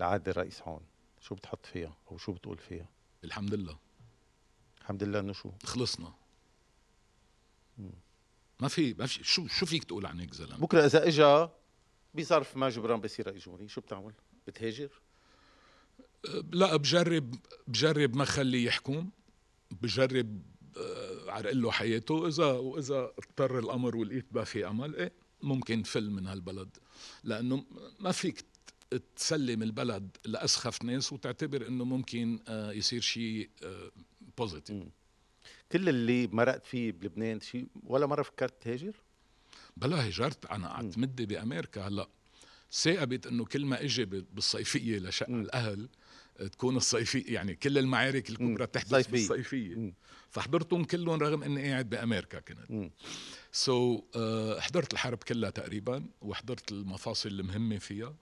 لعهد الرئيس هون شو بتحط فيها أو شو بتقول فيها؟ الحمد لله. الحمد لله إنه شو؟ خلصنا. ما في ما في شو شو فيك تقول عن هيك زلمة؟ بكرة إذا اجى بظرف ما جبران بصير رئيس جمهورية شو بتعمل؟ بتهاجر؟ لا بجرب بجرب ما خليه يحكم بجرب آه، عرقل له حياته. اذا وإذا اضطر الأمر ولقيت ما في أمل إيه ممكن فل من هالبلد. لأنه ما فيك تسلم البلد لأسخف ناس وتعتبر إنه ممكن آه، يصير شيء بوزيتيف كل اللي مرقت فيه بلبنان شيء ولا مرة فكرت تهاجر؟ بلا هجرت أنا قعدت مدة بأمريكا. هلأ ثاقبت إنه كل ما إجي بالصيفية لشقة مم. الأهل آه، تكون الصيفيه يعني كل المعارك الكبرى مم. تحدث صيفية. بالصيفية مم. فحضرتهم كلهم رغم إني قاعد بأمريكا كنت. so, uh, حضرت الحرب كلها تقريبا وحضرت المفاصل المهمة فيها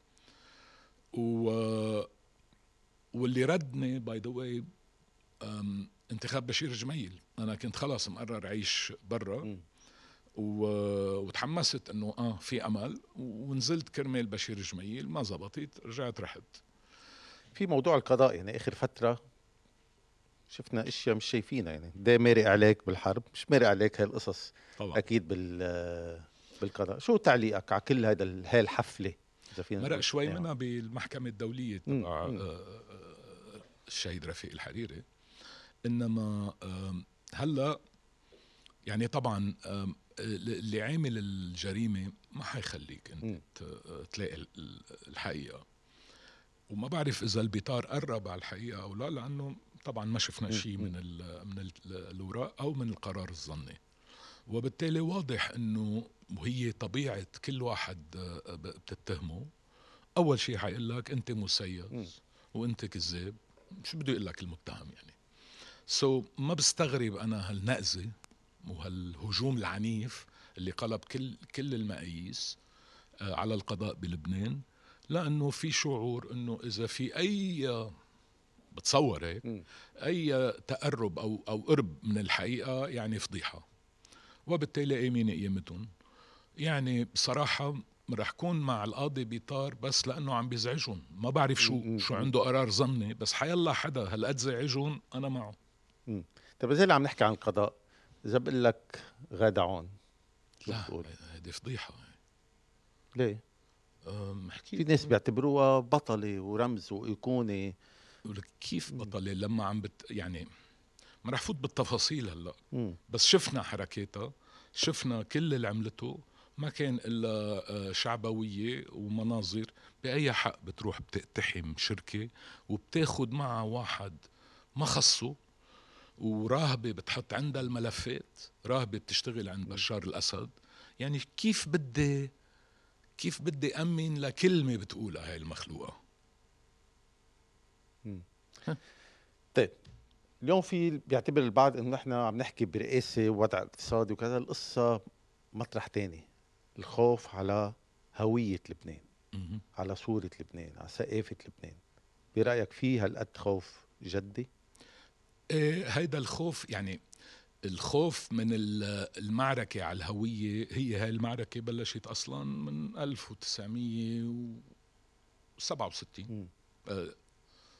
و واللي ردني by the way انتخاب بشير جميل أنا كنت خلاص مقرر أعيش برا. و... وتحمست إنه آه في أمل ونزلت كرمال بشير جميل ما زبطت رجعت رحت في موضوع القضاء يعني آخر فترة شفنا أشياء مش شايفينها يعني. ده مارق عليك بالحرب مش مارق عليك هاي القصص. طبعا. أكيد بال بالقضاء. شو تعليقك على كل هذا هاي الحفلة؟ إذا فينا مرق شوي نعم. منها بالمحكمة الدولية مم، تبع. آه، آه، الشهيد رفيق الحريري. إنما آم، هلأ يعني طبعا اللي عامل الجريمة ما حيخليك. انت ت- تلاقي ال- ال- الحقيقة. وما بعرف إذا البطار قرب على الحقيقة أو لا لأنه طبعا ما شفنا شيء. من ال من ال- الأوراق أو من القرار الظني وبالتالي واضح إنه وهي طبيعة كل واحد آه، بتتهمه أول شيء حيقول لك أنت. مسيس وأنت كذاب شو بده يقول لك المتهم يعني سو so, ما بستغرب أنا هالنقزة وهالهجوم العنيف اللي قلب كل كل المقاييس آه، على القضاء بلبنان لأنه في شعور إنه إذا في أي بتصور هيك. أي تقرب أو أو قرب من الحقيقة يعني فضيحة. وبالتالي ايمين قيمتهم يعني بصراحة رح كون مع القاضي بيطار بس لأنه عم بيزعجهم. ما بعرف شو شو. عنده قرار ظني بس حيلا حدا هالقد زعجهم أنا معه. طيب زي اللي عم نحكي عن القضاء إذا بقول لك غادة عون لا هيدي فضيحة. ليه؟ في ناس بيعتبروها بطلة ورمز وأيقونة. ولك كيف بطلة؟ لما عم بت يعني ما رح فوت بالتفاصيل هلأ. مم. بس شفنا حركاتها شفنا كل اللي عملته. ما كان إلا آه، شعبوية ومناظر. بأي حق بتروح بتقتحم شركة وبتاخد معها واحد ما خصه وراهبة بتحط عندها الملفات راهبة بتشتغل عند بشار الأسد؟ يعني كيف بدي كيف بدي أمن لكلمة بتقولها هاي المخلوقة؟ طيب اليوم في بيعتبر البعض إنه إحنا عم نحكي برئاسة ووضع اقتصادي وكذا القصة مطرح تاني. الخوف على هوية لبنان. على صورة لبنان على ثقافة لبنان. برأيك في هالقد خوف جدي؟ إيه هيدا الخوف يعني الخوف من ال- المعركة على الهوية هي هاي المعركة بلشت أصلا من 1967 مم. آه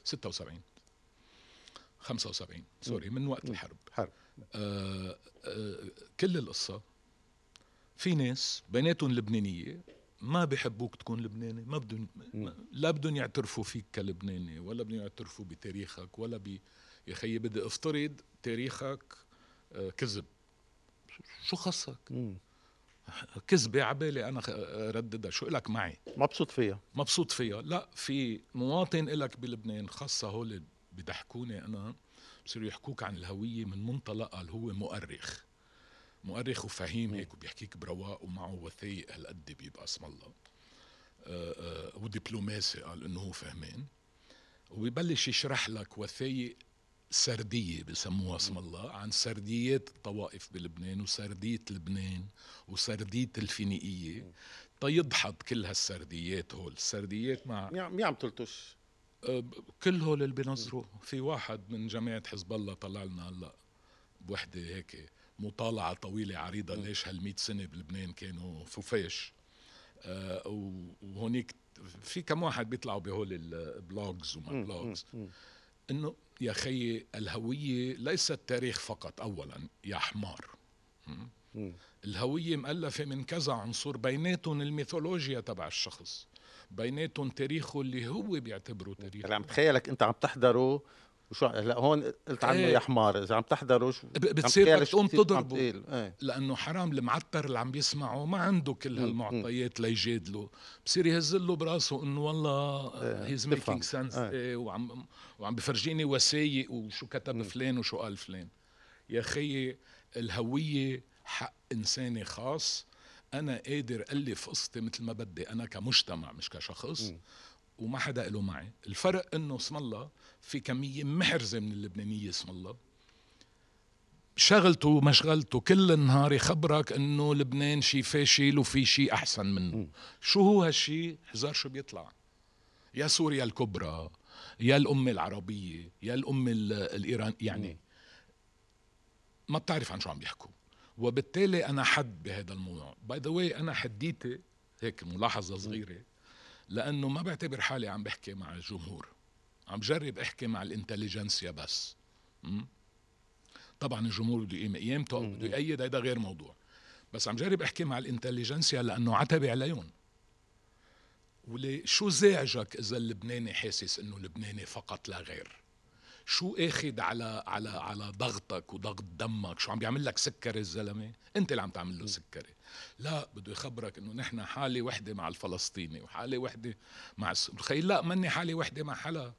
76 75 سوري من وقت. الحرب حرب آه آه كل القصة في ناس بيناتهم لبنانية ما بيحبوك تكون لبناني ما بدهم. لا بدهم يعترفوا فيك كلبناني ولا بدهم يعترفوا بتاريخك ولا بي يا خيي بدي أفترض تاريخك كذب. شو خصك مم. كذبة عبالي أنا رددها. شو لك معي؟ مبسوط فيها. مبسوط فيها. لا في مواطن إلك بلبنان خاصة هول بيضحكوني أنا بصيروا يحكوك عن الهوية من منطلقها اللي هو مؤرخ. مؤرخ وفهيم هيك وبيحكيك برواق ومعه وثائق هالقد بيبقى اسم الله. آه، آه، ودبلوماسي قال إنه هو فهمان. وبيبلش يشرح لك وثائق سردية بسموها اسم الله عن سرديات الطوائف بلبنان وسردية لبنان وسردية الفينيقية. تيضحض كل هالسرديات هول. السرديات مع مين عم- آه، ب- كل هول اللي بينظروا. في واحد من جماعة حزب الله طلع لنا هلا بوحدة هيك مطالعة طويلة عريضة ليش هال سنة بلبنان كانوا فوفاش و- وهونيك في كم واحد بيطلعوا بهول ال blogs وما. blogs. إنه يا خيي الهوية ليست تاريخ فقط اولا يا حمار. الهوية مؤلفة من كذا عنصر بيناتهم الميثولوجيا تبع الشخص بيناتهم تاريخه اللي هو بيعتبره تاريخ. هلا عم تخيلك أنت عم تحضره وشو هلا هون قلت عنه إيه. يا حمار إذا عم تحضره شو بتصير بدك تقوم تضربه. إيه لأنه حرام المعتر اللي عم بيسمعه ما عنده كل. هالمعطيات ليجادله بصير يهز له براسه إنه والله he's. making sense. وعم وعم بفرجيني وثايق وشو كتب. فلان وشو قال فلان يا خيي الهوية حق إنساني خاص أنا قادر ألف قصتي مثل ما بدي أنا كمجتمع مش كشخص مم. وما حدا له معي. الفرق إنه اسم الله في كمية محرزة من اللبنانية اسم الله. شغلته ومشغلته كل النهار يخبرك إنه لبنان شي فاشل وفي شي أحسن منه. مم. شو هو هالشي؟ حزار شو بيطلع. يا سوريا الكبرى يا الأمة العربية يا الأمة ال- الإيران يعني. ما بتعرف عن شو عم بيحكوا. وبالتالي أنا حد بهذا الموضوع. by the way أنا حديتي هيك ملاحظة صغيرة. لأنه ما بعتبر حالي عم بحكي مع الجمهور. عم جرب أحكي مع الإنتليجنسيا بس. مم؟ طبعا الجمهور بده يقيم قيامته أو بده يأيد هذا غير موضوع. بس عم جرب أحكي مع الإنتليجنسيا لأنه عتبي عليهم. ولي شو زعجك إذا اللبناني حاسس إنه لبناني فقط لا غير؟ شو آخذ على على على ضغطك وضغط دمك؟ شو عم بيعمل لك سكري الزلمة؟ أنت اللي عم تعمل له سكري لا بده يخبرك إنه نحن حالة وحدة مع الفلسطيني وحالة وحدة مع الس... خيي لا مني حالة وحدة مع حدا.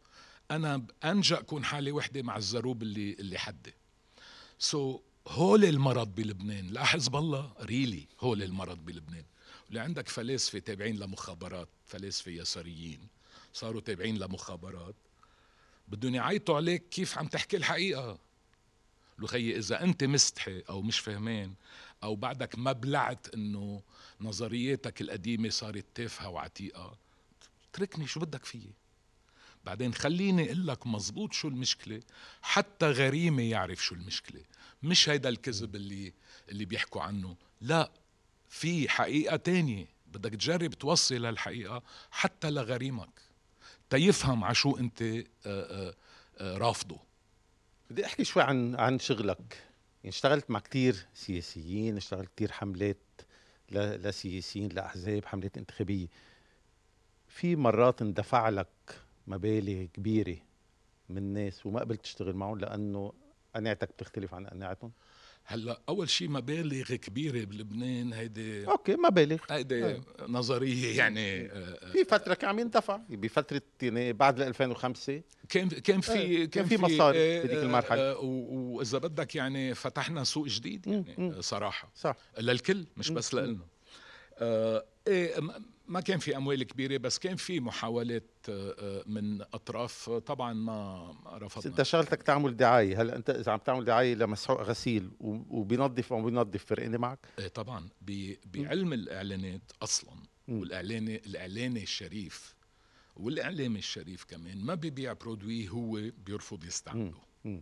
أنا أنجأ أكون حالة وحدة مع الزروب اللي اللي حدي. so, هول المرض بلبنان. لا حزب الله. really هول المرض بلبنان. اللي عندك فلاسفة تابعين لمخابرات فلاسفة يساريين صاروا تابعين لمخابرات. بدهم يعيطوا عليك كيف عم تحكي الحقيقة. له خيي إذا أنت مستحي أو مش فهمان أو بعدك ما بلعت إنه نظرياتك القديمة صارت تافهة وعتيقة. اتركني شو بدك فيي؟ بعدين خليني أقول لك مزبوط شو المشكلة. حتى غريمة يعرف شو المشكلة. مش هيدا الكذب اللي اللي بيحكوا عنه. لا في حقيقة تانية. بدك تجرب توصل هالحقيقه حتى لغريمك. تيفهم شو أنت آه، آه، آه، رافضه. بدي أحكي شوي عن عن شغلك. اشتغلت مع كتير سياسيين اشتغلت كتير حملات لسياسيين لأحزاب حملات انتخابية. في مرات اندفع لك مبالغ كبيرة من ناس وما قبلت تشتغل معهم لأنه قناعتك بتختلف عن قناعتهم؟ هلا أول شيء مبالغ كبيرة بلبنان هيدي أوكي مبالغ هيدي أي. نظرية يعني آه، في فترة كان عم يندفع بفترة يعني بعد 2005 كان كان في إيه، كان في مصاري آه، آه،. آه، و- وإذا بدك يعني فتحنا سوق جديد يعني. آه، صراحة صح للكل مش بس. لنا آه إيه ما كان في أموال كبيرة بس كان في محاولات آه، آه، من أطراف آه، طبعا ما رفضنا. أنت شغلتك تعمل دعاية. هلا أنت إذا عم تعمل دعاية لمسحوق غسيل وبينظف أو بينظف فرقني معك؟ إيه طبعا. بعلم الإعلانات أصلا. والإعلان الاعلاني الشريف والاعلامي الشريف كمان ما بيبيع برودوي هو بيرفض يستعمله. يعني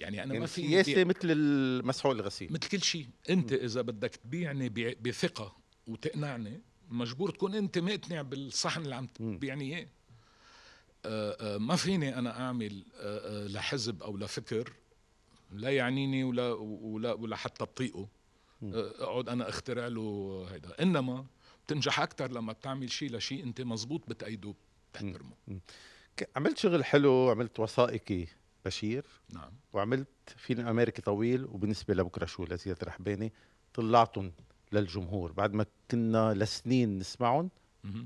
أنا يعني ما في سياسة مثل المسحوق الغسيل. مثل كل شيء. أنت إذا بدك تبيعني بثقة وتقنعني مجبور تكون انت مقتنع بالصحن اللي عم. تبيعني اياه آه، ما فيني أنا اعمل آه، آه، لحزب أو لفكر لا يعنيني ولا ولا ولا حتى بطيقه. اقعد أنا اخترع له هيدا. انما بتنجح أكثر لما بتعمل شيء لشيء انت مزبوط بتأيده بتحترمه. عملت شغل حلو عملت وثائقي بشير. نعم. وعملت فيلم أمريكي طويل وبالنسبة لبكرة شو لزياد رحباني طلعتهم للجمهور بعد ما كنا لسنين نسمعهم.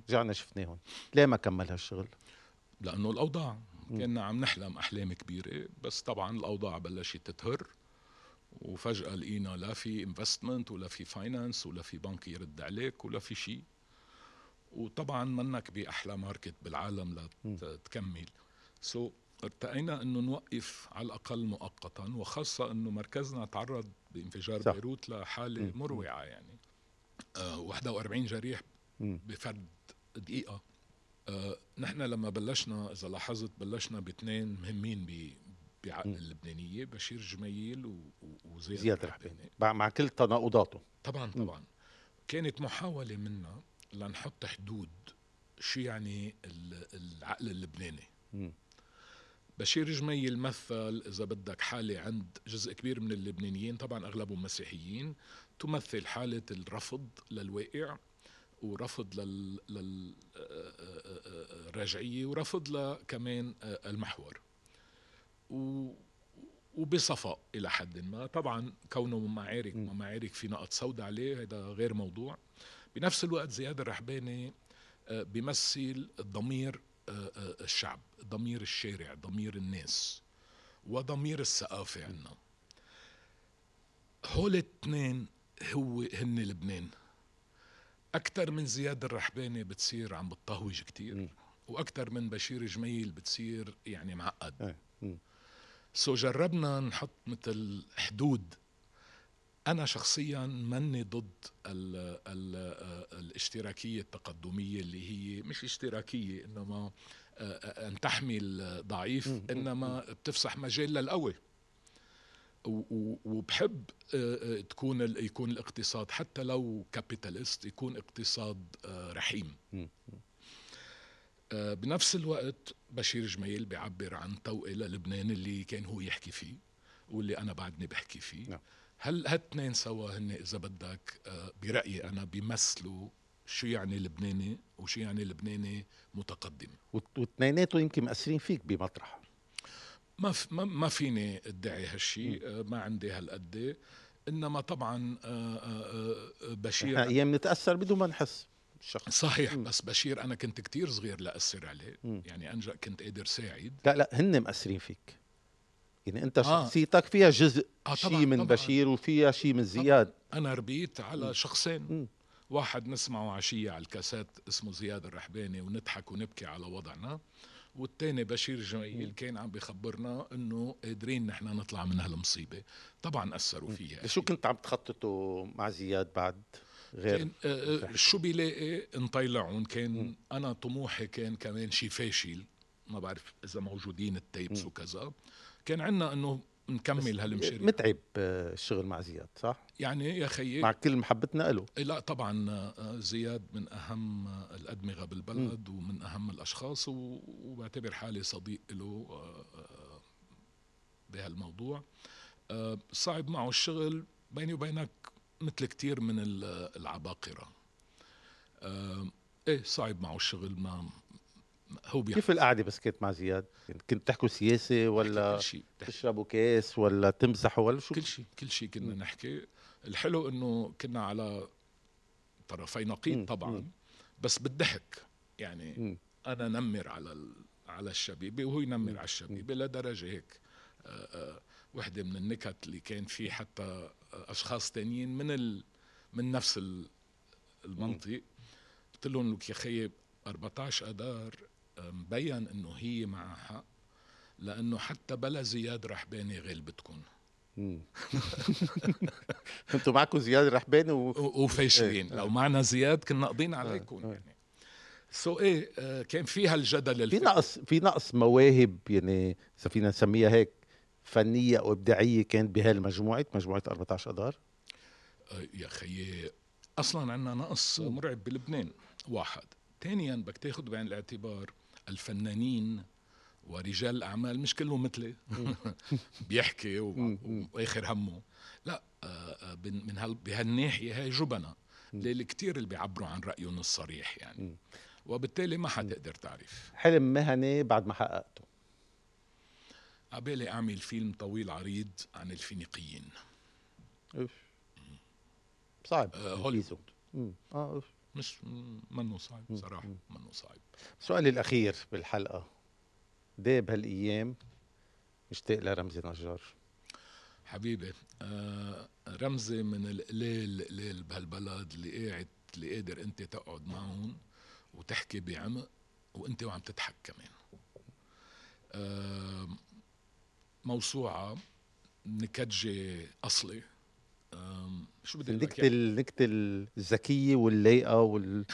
رجعنا شفناهم ليه ما كمل هالشغل لأنه الأوضاع. كنا عم نحلم أحلام كبيرة بس طبعا الأوضاع بلشت تتهر وفجأة لقينا لا في investment ولا في finance ولا في بنك يرد عليك ولا في شيء وطبعا منك بأحلى market بالعالم. لتكمل so, ارتأينا انه نوقف على الأقل مؤقتا وخاصة انه مركزنا تعرض بانفجار صح. بيروت لحالة مم. مروعة يعني آه 41 جريح. بفرد دقيقة آه نحن لما بلشنا إذا لاحظت بلشنا باثنين مهمين بعقل. اللبنانية بشير جميل وزياد زياد رحباني مع كل تناقضاته طبعا. طبعا كانت محاولة منا لنحط حدود شو يعني ال- العقل اللبناني مم. بشير جميل مثل إذا بدك حالة عند جزء كبير من اللبنانيين طبعا أغلبهم مسيحيين تمثل حالة الرفض للواقع ورفض لل... لل... الرجعية ورفض لكمان آه، المحور. و... وبصفاء إلى حد ما. طبعا كونه معارك مم. ما معارك في نقط سوداء عليه هذا غير موضوع. بنفس الوقت زياد الرحباني آه، بيمثل ضمير آه، الشعب ضمير الشارع ضمير الناس وضمير الثقافة عنا هول الاثنين هو هن لبنان أكثر من زياد الرحباني بتصير عم بتطهوج كتير مم. وأكثر من بشير جميل بتصير يعني معقد إيه. so جربنا نحط مثل حدود أنا شخصيا ماني ضد ال ال الاشتراكية التقدمية اللي هي مش اشتراكية إنما آه، آه، أن تحمي الضعيف. إنما بتفسح مجال للقوي وبحب آه، تكون يكون الاقتصاد حتى لو capitalist يكون اقتصاد رحيم بنفس الوقت بشير جميل بيعبر عن توقي للبنان اللي كان هو يحكي فيه واللي أنا بعدني بحكي فيه نعم. هل هالتنين سوا هن إذا بدك آه، برأيي أنا بيمثلوا شو يعني لبناني وشو يعني لبناني متقدم. واثنيناتهم يمكن مأثرين فيك بمطرح. ما ما, فيني ادعي هالشيء آه، ما عندي هالقد. إنما طبعا آه، بشير إحنا أيام نتأثر بدون ما نحس الشخص صحيح مم. بس بشير أنا كنت كتير صغير لأثر عليه. مم. يعني أنجا كنت قادر ساعد. لا لا هن مأثرين فيك. يعني أنت آه. شخصيتك فيها جزء آه، شيء من طبعاً. بشير وفيها شيء من زياد أنا ربيت على. شخصين مم. واحد نسمعه عشية على الكاسات اسمه زياد الرحباني ونضحك ونبكي على وضعنا والتاني بشير جميل. كان عم بخبرنا إنه قادرين نحن نطلع من هالمصيبة طبعا أثروا فيها شو كنت عم تخططوا مع زياد بعد غير كان آه آه شو بيلاقي انطيلعون كان مم. أنا طموحي كان كمان شي فاشل ما بعرف إذا موجودين التيبس. وكذا كان عندنا إنه نكمل هالمشاريع. متعب آه، الشغل مع زياد صح؟ يعني يا خيي مع كل محبتنا له. لا طبعا آه، زياد من أهم آه، الأدمغة بالبلد ومن أهم الأشخاص وبعتبر حالي صديق له بهالموضوع. صعب معه الشغل بيني وبينك مثل كتير من ال- العباقرة. آه إيه صعب معه الشغل ما هو بيحكي كيف القعدة بس كانت مع زياد؟ يعني كنت تحكوا سياسة ولا كل شيء تشربوا كاس ولا تمزحوا ولا شو كل شيء كل شيء كنا نحكي الحلو إنه كنا على طرفي مم. نقيض طبعا مم. بس بالضحك يعني مم. أنا نمر على ال... على الشبيبة وهو ينمر على الشبيبة لدرجه هيك آه، آه، وحدة من النكت اللي كان في حتى أشخاص تانيين من ال... من نفس ال- المنطق قلت لهم لك يا خيي 14 اذار مبين إنه هي معها حق لأنه حتى بلا زياد رحباني غلبتكم. أنتوا معكم زياد الرحباني و... وفاشلين. إيه، لو معنا زياد كنا قضينا عليكم إيه. يعني. سو إيه آه، كان فيها الجدل في نقص في نقص مواهب يعني إذا فينا نسميها هيك فنية أو إبداعية كانت بهالمجموعة مجموعة 14 اذار آه، يا خيي أصلا عندنا نقص مرعب بلبنان واحد. ثانيا بدك تاخذ بعين الاعتبار الفنانين ورجال الاعمال مش كلهم مثلي. بيحكي وآخر همه. لا آه، آه، من هال بهالناحية هاي جبنة. ليلي كتير اللي بيعبروا عن رايهم الصريح يعني. وبالتالي ما حتقدر تعرف. حلم مهني بعد ما حققته. عبالي أعمل فيلم طويل عريض عن الفينيقيين. اوف صعب. آه،. هوليوود. آه اوف مش منه صعب صراحة منه صعب. سؤالي الأخير بالحلقة ديب هالأيام مشتاق لرمزي نجار؟ حبيبي آه رمزي من القليل القليل بهالبلد اللي قاعد اللي قادر أنت تقعد معهم وتحكي بعمق وأنت وعم تضحك كمان. آه موسوعة نكتجة أصلي آم، شو بدي أقول لك النكته النكته الذكية واللايقة وال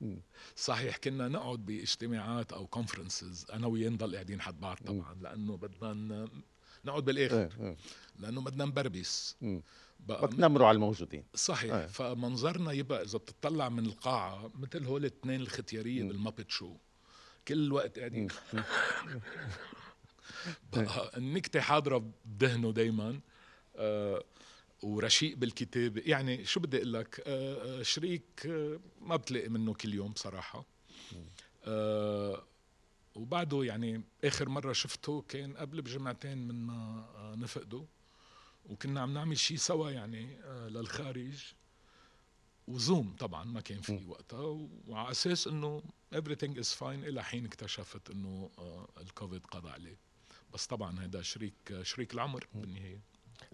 صحيح كنا نقعد باجتماعات أو كونفرنسز أنا وياه نضل قاعدين حد بعض طبعا لأنه بدنا نقعد بالآخر. إيه، إيه. لأنه بدنا نبربس. بقى على الموجودين. صحيح إيه. فمنظرنا يبقى إذا بتطلع من القاعة مثل هول الاثنين الختيارية بالمابت شو كل الوقت قاعدين. بقى النكتة حاضرة بذهنه دائما آه ورشيق بالكتابه يعني شو بدي أقول لك؟ آه آه، شريك آه ما بتلاقي منه كل يوم بصراحه آه وبعده يعني آخر مرة شفته كان قبل بجمعتين من ما نفقده. وكنا عم نعمل شيء سوا يعني للخارج. وزوم طبعا ما كان في وقتها. وعلى أساس إنه everything is fine إلى حين اكتشفت إنه الكوفيد قضى عليه. بس طبعا هذا شريك شريك العمر بالنهاية.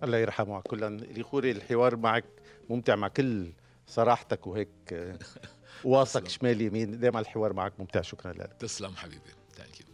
الله يرحمه كلا لي خوري الحوار معك ممتع مع كل صراحتك وهيك واثق. شمال يمين. دائما الحوار معك ممتع. شكرا لك. تسلم حبيبي. ثانك يو